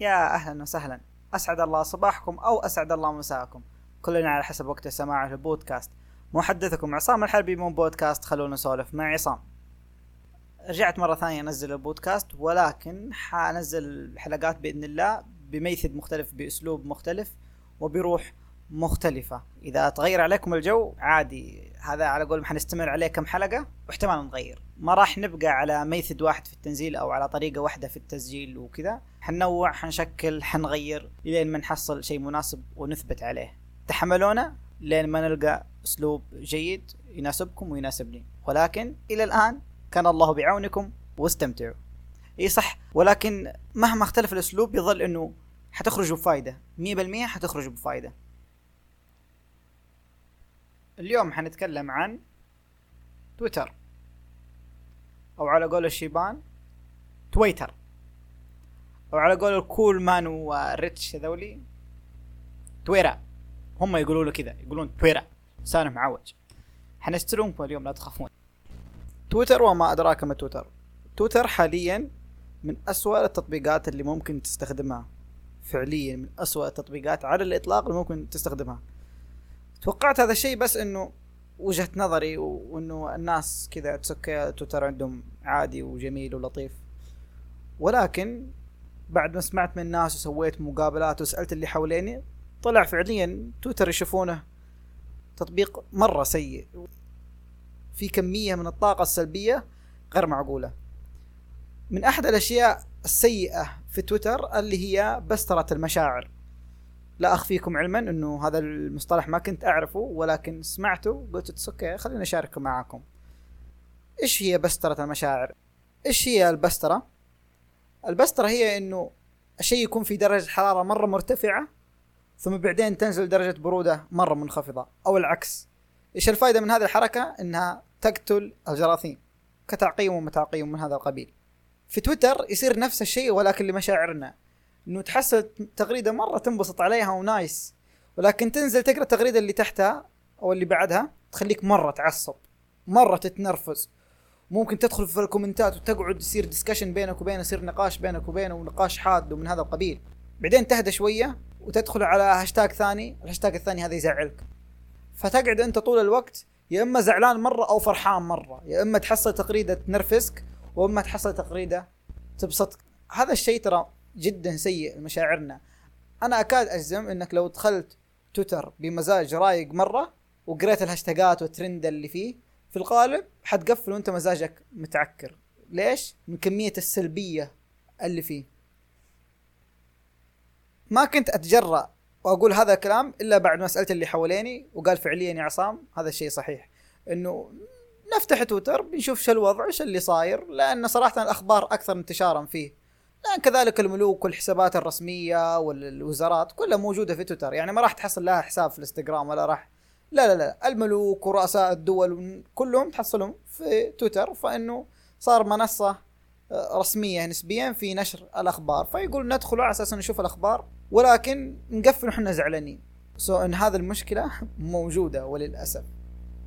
يا أهلا وسهلا. أسعد الله صباحكم أو أسعد الله مساءكم. كلنا على حسب وقت السماع البودكاست محدثكم عصام الحربي من بودكاست خلونا نسولف مع عصام. رجعت مرة ثانية أنزل البودكاست ولكن حأنزل الحلقات بإذن الله بميثد مختلف بأسلوب مختلف وبروح مختلفة. إذا تغير عليكم الجو عادي. هذا على قول حنستمر عليه كم حلقة واحتمال نغير ما راح نبقى على ميثد واحد في التنزيل أو على طريقة واحدة في التسجيل وكذا. حنوع حنشكل حنغير لين ما نحصل شيء مناسب ونثبت عليه. تحملونا لين ما نلقى أسلوب جيد يناسبكم ويناسبني. ولكن إلى الآن كان الله بعونكم واستمتعوا. إي صح ولكن مهما اختلف الأسلوب يظل إنه حتخرجوا بفايدة. 100% حتخرجوا بفايدة. اليوم حنتكلم عن تويتر. أو على قول الشيبان تويتر. أو على قول الكول مان وريتش هذولي تويرا. هم يقولوا له كذا يقولون تويرا. لسانه معوج حنستلمكم اليوم لا تخافون. تويتر وما أدراك ما تويتر. تويتر حاليا من أسوأ التطبيقات اللي ممكن تستخدمها. فعليا من أسوأ التطبيقات على الإطلاق اللي ممكن تستخدمها. توقعت هذا الشيء بس إنه وجهة نظري وإنه الناس كذا تسكي تويتر عندهم عادي وجميل ولطيف. ولكن بعد ما سمعت من الناس وسويت مقابلات وسألت اللي حواليني طلع فعليا تويتر يشوفونه تطبيق مرة سيء. في كمية من الطاقة السلبية غير معقولة. من أحد الأشياء السيئة في تويتر اللي هي بسترة المشاعر. لا أخفيكم علما إنه هذا المصطلح ما كنت أعرفه ولكن سمعته قلت أوكي خليني أشاركه معاكم. إيش هي بسترة المشاعر؟ إيش هي البسترة؟ البسترة هي إنه الشيء يكون في درجة حرارة مرة مرتفعة ثم بعدين تنزل درجة برودة مرة منخفضة أو العكس. إيش الفائدة من هذه الحركة؟ إنها تقتل الجراثيم كتعقيم ومتعقيم من هذا القبيل. في تويتر يصير نفس الشيء ولكن لمشاعرنا. إنه تحصل تغريدة مرة تنبسط عليها ونايس. ولكن تنزل تقرأ التغريدة اللي تحتها أو اللي بعدها تخليك مرة تعصب مرة تتنرفز. ممكن تدخل في الكومنتات وتقعد يصير discussion بينك وبينه يصير نقاش بينك وبينه ونقاش حاد ومن هذا القبيل. بعدين تهدى شوية وتدخل على هاشتاج ثاني الهاشتاج الثاني هذا يزعلك. فتقعد أنت طول الوقت يا إما زعلان مرة أو فرحان مرة. يا إما تحصل تغريدة تنرفزك واما تحصل تغريدة تبسطك. هذا الشيء ترى جدا سيء لمشاعرنا. أنا أكاد أجزم إنك لو دخلت تويتر بمزاج رايق مرة وقريت الهاشتاجات والترند اللي فيه في الغالب حتقفل وأنت مزاجك متعكر. ليش؟ من كمية السلبية اللي فيه. ما كنت أتجرأ وأقول هذا الكلام إلا بعد ما سألت اللي حواليني وقال فعليا يا عصام هذا الشيء صحيح. إنه نفتح تويتر بنشوف شو الوضع إيش اللي صاير لأن صراحة الأخبار أكثر انتشارا فيه. لأن كذلك الملوك والحسابات الرسمية والوزارات كلها موجودة في تويتر. يعني ما راح تحصل لها حساب في الإنستغرام ولا راح لا لا لا. الملوك ورؤساء الدول كلهم تحصلهم في تويتر فإنه صار منصة آه، رسمية نسبيا في نشر الأخبار. فيقول ندخل على أساس نشوف الأخبار ولكن نقفل وحنا زعلانين. سو إن هذه المشكلة موجودة وللأسف.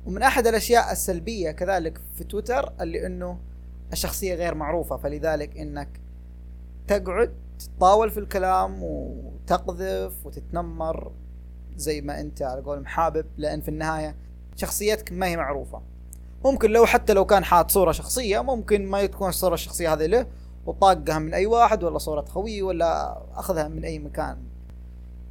ومن أحد الأشياء السلبية كذلك في تويتر اللي إنه الشخصية غير معروفة فلذلك إنك تقعد تطاول في الكلام وتقذف وتتنمر زي ما أنت على قولهم حابب لأن في النهاية شخصيتك ما هي معروفة. ممكن لو حتى لو كان حاط صورة شخصية ممكن ما تكون الصورة الشخصيه هذه له وطاقها من أي واحد ولا صورة خوي ولا أخذها من أي مكان.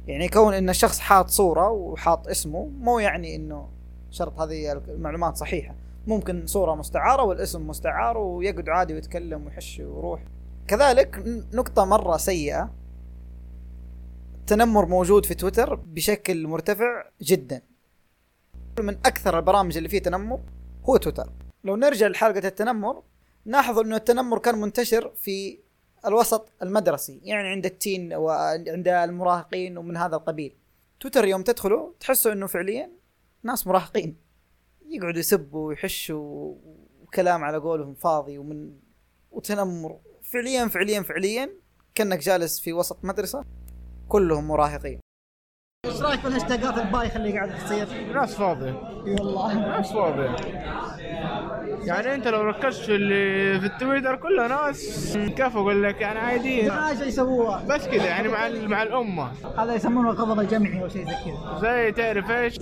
يعني كون إن الشخص حاط صورة وحاط اسمه مو يعني إنه شرط هذه المعلومات صحيحة. ممكن صورة مستعارة والاسم مستعار ويقعد عادي ويتكلم ويحش ويروح. كذلك نقطة مرة سيئة. التنمر موجود في تويتر بشكل مرتفع جدا. من أكثر البرامج اللي فيه تنمر هو تويتر. لو نرجع لحلقة التنمر نلاحظ أنه التنمر كان منتشر في الوسط المدرسي يعني عند التين وعند المراهقين ومن هذا القبيل. تويتر يوم تدخلوا تحسوا أنه فعليا ناس مراهقين. يقعدوا يسبوا ويحشوا وكلام على قولهم فاضي ومن وتنمر فعليا فعليا فعليا كأنك جالس في وسط مدرسة كلهم مراهقين. إيش رأيك في الهاشتاجات البايخه اللي قاعدة تصير؟ ناس فاضية. إي والله. ناس فاضية. يعني أنت لو ركزت في اللي في التويتر كله ناس كيف أقول لك؟ يعني عاديين حاجة يسووها؟ بس كذا يعني مع مع الأمة. هذا يسمونه الغضب الجمعي أو شيء زي كذا. زي تعرف إيش؟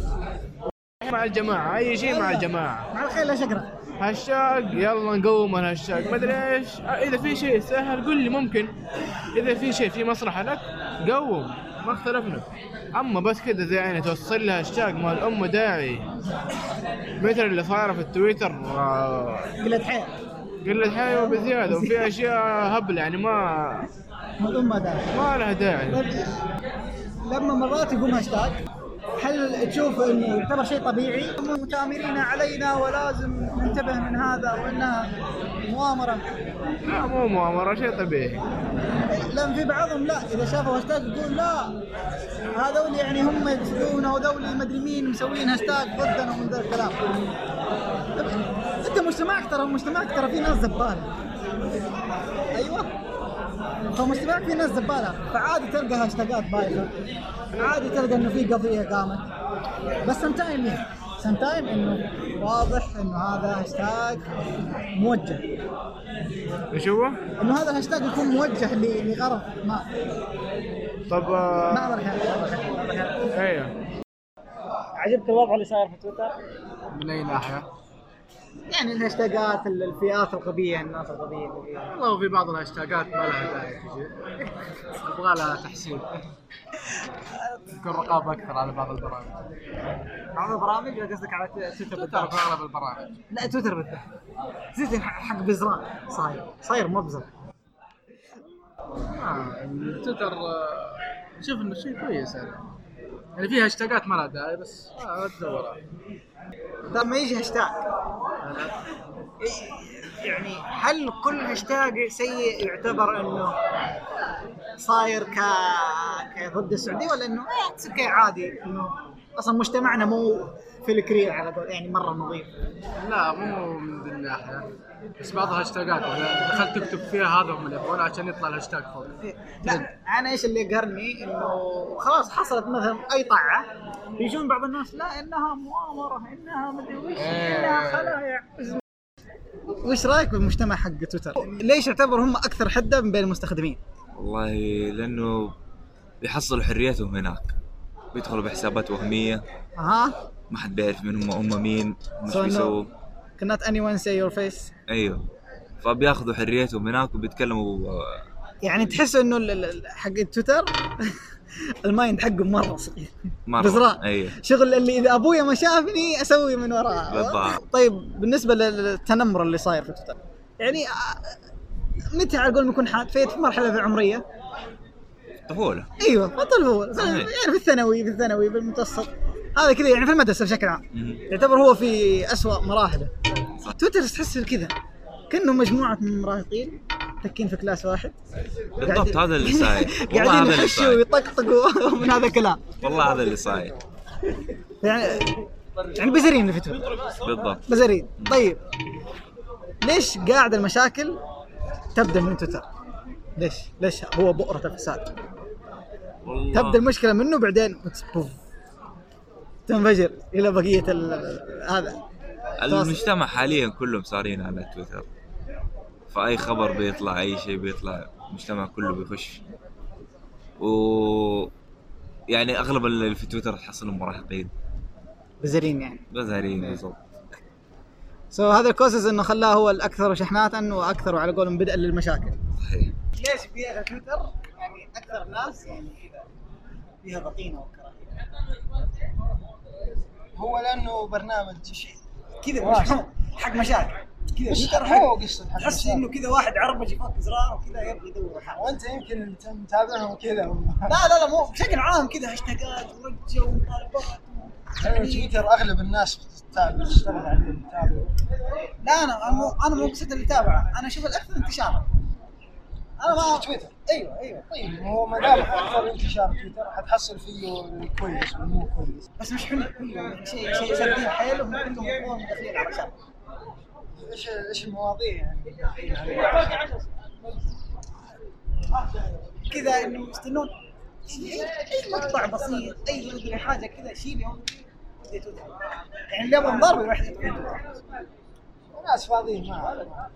مع الجماعة أي شيء مع الجماعة. مع الخير لا شقره هاشتاج يلا نقوم الهاشتاج ما أدري إيش. آه، إذا في شيء سهل قل لي ممكن. إذا في شيء في مصلحة لك قوم. ما اختلفنا. أما بس كذا زي يعني توصل لها هاشتاج ما الامه داعي. مثل اللي صايرة في التويتر قلت حيل قلة حيوة بزيادة وفي أشياء هبل يعني ما ما ما داعي. ما لها داعي. لما مرات يقوم هاشتاج هل تشوف انه يعتبر شيء طبيعي؟ هم متآمرين علينا ولازم ننتبه من هذا وإنها مؤامرة. لا مو مؤامرة شيء طبيعي. لأن في بعضهم لا إذا شافوا هاشتاج يقول لا. هذول يعني هم يقصدونا وذول مدري مين مسوين هاشتاج ضدنا ومن ذا الكلام. أنت مجتمعك ترى مجتمعك ترى في ناس زبالة. أيوه. فمجتمعك في ناس زبالة. فعادي تلقى هاشتاجات بايخة عادي تلقى إنه في قضية قامت بس sometime يعني sometime إنه واضح إنه هذا هاشتاج موجه إيش هو؟ إنه هذا الهاشتاج يكون موجه ل- لغرض ما طب ما آه، يعني، ما أعرف يعني، أعرف يعني. أيوه عجبك الوضع اللي صاير في تويتر؟ من اي ناحية؟ يعني الهاشتاجات ال- الفئات الغبية الناس الغبية. والله في بعض الهاشتاجات ما لها داعي تجي. يبغى لها تحسين. تكون رقابة أكثر على بعض البرامج. بعض البرامج؟ ولا قصدك على تويتر تويتر؟ في أغلب البرامج. لا تويتر بالذات زي حق بزران. صاير. صاير مبزر آه، تويتر آه، شوف إنه شيء كويس يعني. يعني في هاشتاجات ما لها داعي بس آه، لا تدورها لما يجي هاشتاج. يعني هل كل هاشتاج سيء يعتبر إنه صاير ك ك ضد السعودية ولا إنه okay عادي إنه أصلا مجتمعنا مو في الكرير على قول يعني مرة نظيف. لا مو من ذي الناحية. بس بعض الهاشتاجات دخلت تكتب فيها هذا هم اللي يبغونه عشان يطلع الهاشتاج فوق. لا أنا إيش اللي قهرني؟ إنه خلاص حصلت مثلا أي طاعة يجون بعض الناس لا إنها مؤامرة إنها مدري وش إنها خلايا وش رأيك بالمجتمع حق تويتر؟ ليش يعتبر هم أكثر حدة من بين المستخدمين؟ والله لأنه بيحصلوا حريتهم هناك. بيدخلوا بحسابات وهمية. أها. ما حد بيعرف من هم هم مين مش So بيسووا cannot anyone say your face? أيوه. فبياخذوا حريتهم هناك وبيتكلموا يعني تحس إنه حق تويتر المايند حقه مرة صغير. مرة. بزرار. أيوه. شغل اللي إذا ابويا ما شافني أسوي من وراه بالضبط. طيب بالنسبة للتنمر اللي صاير في تويتر يعني آه، متى على قول يكون حاد؟ في مرحلة في العمريه طفولة. أيوه صحيح. يعني في الثانوي في الثانوي في المتوسط هذا كذا يعني في المدرسة بشكل عام. يعتبر هو في أسوأ مراحله. تويتر تحس كذا كأنه مجموعة من المراهقين تكين في كلاس واحد. بالضبط هذا اللي صاير. والله قاعدين هذا اللي يحشوا صاير. ويطقطقوا من هذا الكلام. والله هذا اللي صاير. يعني يعني بزرين اللي في تويتر. بالضبط. بزرين. طيب. ليش قاعد المشاكل تبدأ من تويتر؟ ليش؟ ليش هو بؤرة الفساد؟ والله. تبدأ المشكلة منه بعدين بوف تنفجر إلى بقية ال- هذا. المجتمع حاليا كلهم صارين على تويتر. فأي خبر بيطلع أي شيء بيطلع المجتمع كله بيخش. و يعني أغلب اللي في تويتر تحصلهم مراهقين. بزرين يعني. بزهرين بالضبط. سو so, هذا الكوسس إنه خلاه هو الأكثر شحناتا وأكثر على قولهم بدءا للمشاكل. صحيح. ليش فيها تويتر؟ يعني أكثر ناس يعني كذا فيها ضغينه وكراهية. هو لأنه برنامج شيء كذا حق مشاكل. كذا مش هو قصة حق تحس. إنه كذا واحد عربج يفك زرار وكذا يبغى يدور حاجة وأنت يمكن متابعهم كذا لا لا لا مو بشكل عام كذا هاشتاجات ورجة ومطالبات يعني تويتر أغلب الناس بتتابع تشتغل عليه بتتابع. لا أنا مو أنا مو قصة اللي تابعه أنا أشوف الأكثر انتشارا. أنا ما تويتر. أيوه أيوه طيب هو ما دام أكثر انتشار تويتر حتحصل فيه الكويس والمو كويس بس مش حلو كله شيء شيء سردين حيلهم كلهم مفهوم داخلين على شر إيش إيش المواضيع يعني كذا إنه يستنون أي مقطع بسيط أي حاجة كذا شيل يوم ودي تويتر. يعني اللي يبغى ضرب يروح يدخل. ناس فاضيين ما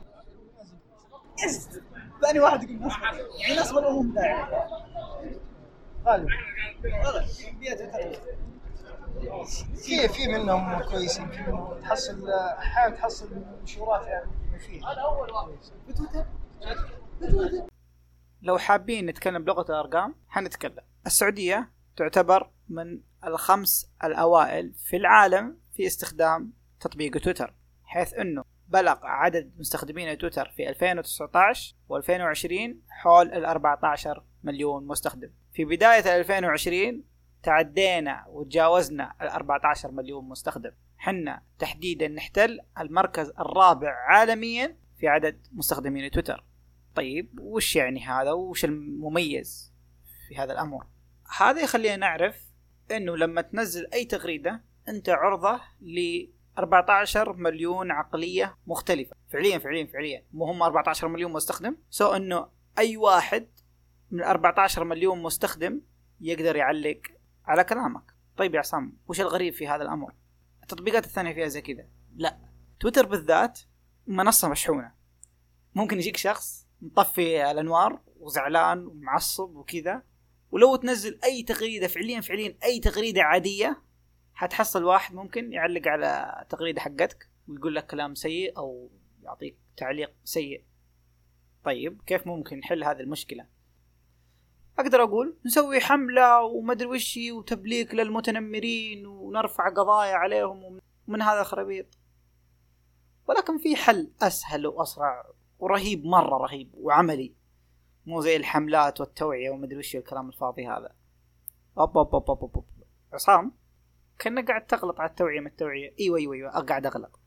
يس ثاني واحد يقول يعني ناس والله مو داعي غالبا. في في منهم كويسين في منهم تحصل أحيانا تحصل منشورات يعني مفيدة. لو حابين نتكلم بلغة الأرقام حنتكلم. السعودية تعتبر من الخمس الأوائل في العالم في استخدام تطبيق تويتر حيث أنه بلغ عدد مستخدمين تويتر في 2019 و2020 حول ال 14 مليون مستخدم. في بداية 2020 تعدينا وتجاوزنا ال 14 مليون مستخدم. حنا تحديدا نحتل المركز الرابع عالميا في عدد مستخدمين تويتر. طيب وش يعني هذا؟ وش المميز في هذا الأمر؟ هذا يخلينا نعرف إنه لما تنزل أي تغريدة أنت عرضة ل 14 مليون عقلية مختلفة. فعليا فعليا فعليا. مو هم 14 مليون مستخدم. سو إنه أي واحد من 14 مليون مستخدم يقدر يعلق على كلامك. طيب يا عصام وش الغريب في هذا الأمر؟ التطبيقات الثانية فيها زي كذا. لا. تويتر بالذات منصة مشحونة. ممكن يجيك شخص مطفي الأنوار وزعلان ومعصب وكذا ولو تنزل أي تغريدة فعليا فعليا أي تغريدة عادية حتحصل واحد ممكن يعلق على التغريده حقتك ويقول لك كلام سيء أو يعطيك تعليق سيء. طيب كيف ممكن نحل هذه المشكلة؟ أقدر أقول نسوي حملة ومدري وش وتبليك للمتنمرين ونرفع قضايا عليهم ومن هذا خرابيط. ولكن في حل أسهل وأسرع ورهيب مرة رهيب وعملي. مو زي الحملات والتوعية ومدري وش الكلام الفاضي هذا. عصام؟ كنا قاعد تغلط على التوعية من التوعية؟ إيوه إيوه إيوه قاعد أغلط.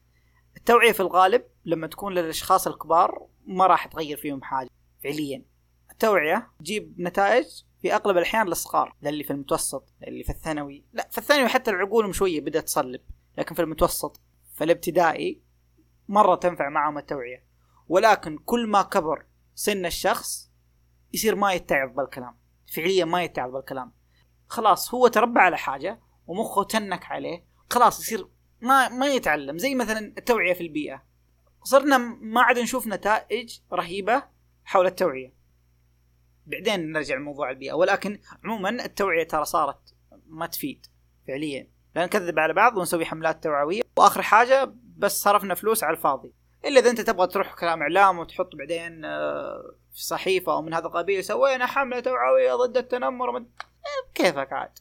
التوعية في الغالب لما تكون للأشخاص الكبار ما راح تغير فيهم حاجة فعليا. التوعية تجيب نتائج في أغلب الأحيان للصغار للي في المتوسط للي في الثانوي. لا في الثانوي حتى العقولهم شوية بدأت تصلب لكن في المتوسط في الابتدائي مرة تنفع معهم التوعية. ولكن كل ما كبر سن الشخص يصير ما يتعظ بالكلام فعليا ما يتعظ بالكلام. خلاص هو تربى على حاجة ومخه تنك عليه خلاص يصير ما ما يتعلم. زي مثلا التوعية في البيئة. صرنا ما عاد نشوف نتائج رهيبة حول التوعية. بعدين نرجع لموضوع البيئة. ولكن عموما التوعية ترى صارت ما تفيد فعليا. لا نكذب على بعض ونسوي حملات توعوية. وآخر حاجة بس صرفنا فلوس على الفاضي. إلا إذا أنت تبغى تروح كلام إعلام وتحط بعدين آه، في صحيفة أو من هذا القبيل سوينا حملة توعوية ضد التنمر. إيه، كيفك عاد؟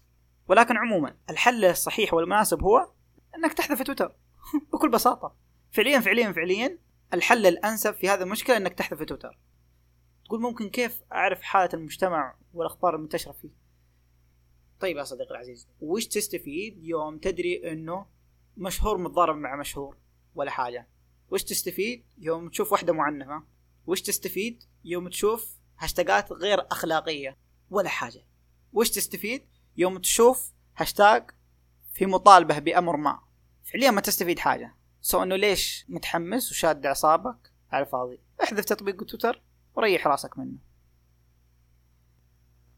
ولكن عموما الحل الصحيح والمناسب هو إنك تحذف تويتر. بكل بساطة. فعليا فعليا فعليا الحل الأنسب في هذه المشكلة إنك تحذف تويتر. تقول ممكن كيف أعرف حالة المجتمع والأخبار المنتشرة فيه؟ طيب يا صديقي العزيز وش تستفيد يوم تدري إنه مشهور متضارب مع مشهور ولا حاجة؟ وش تستفيد يوم تشوف واحدة معنفة؟ وش تستفيد يوم تشوف هاشتاجات غير أخلاقية ولا حاجة؟ وش تستفيد يوم تشوف هاشتاج في مطالبة بأمر ما. فعليا ما تستفيد حاجة. so إنه ليش متحمس وشاد أعصابك؟ على الفاضي احذف تطبيق تويتر وريح راسك منه.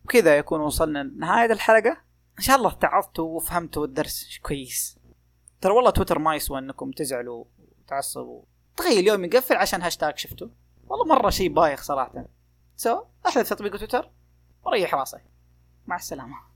وكذا يكون وصلنا لنهاية الحلقة. إن شاء الله اتعظتوا وفهمتوا الدرس. كويس. ترى والله تويتر ما يسوى إنكم تزعلوا وتعصبوا. تخيل اليوم يقفل عشان هاشتاج شفته والله مرة شيء بايخ صراحة. so احذف تطبيق تويتر وريح راسك. مع السلامة.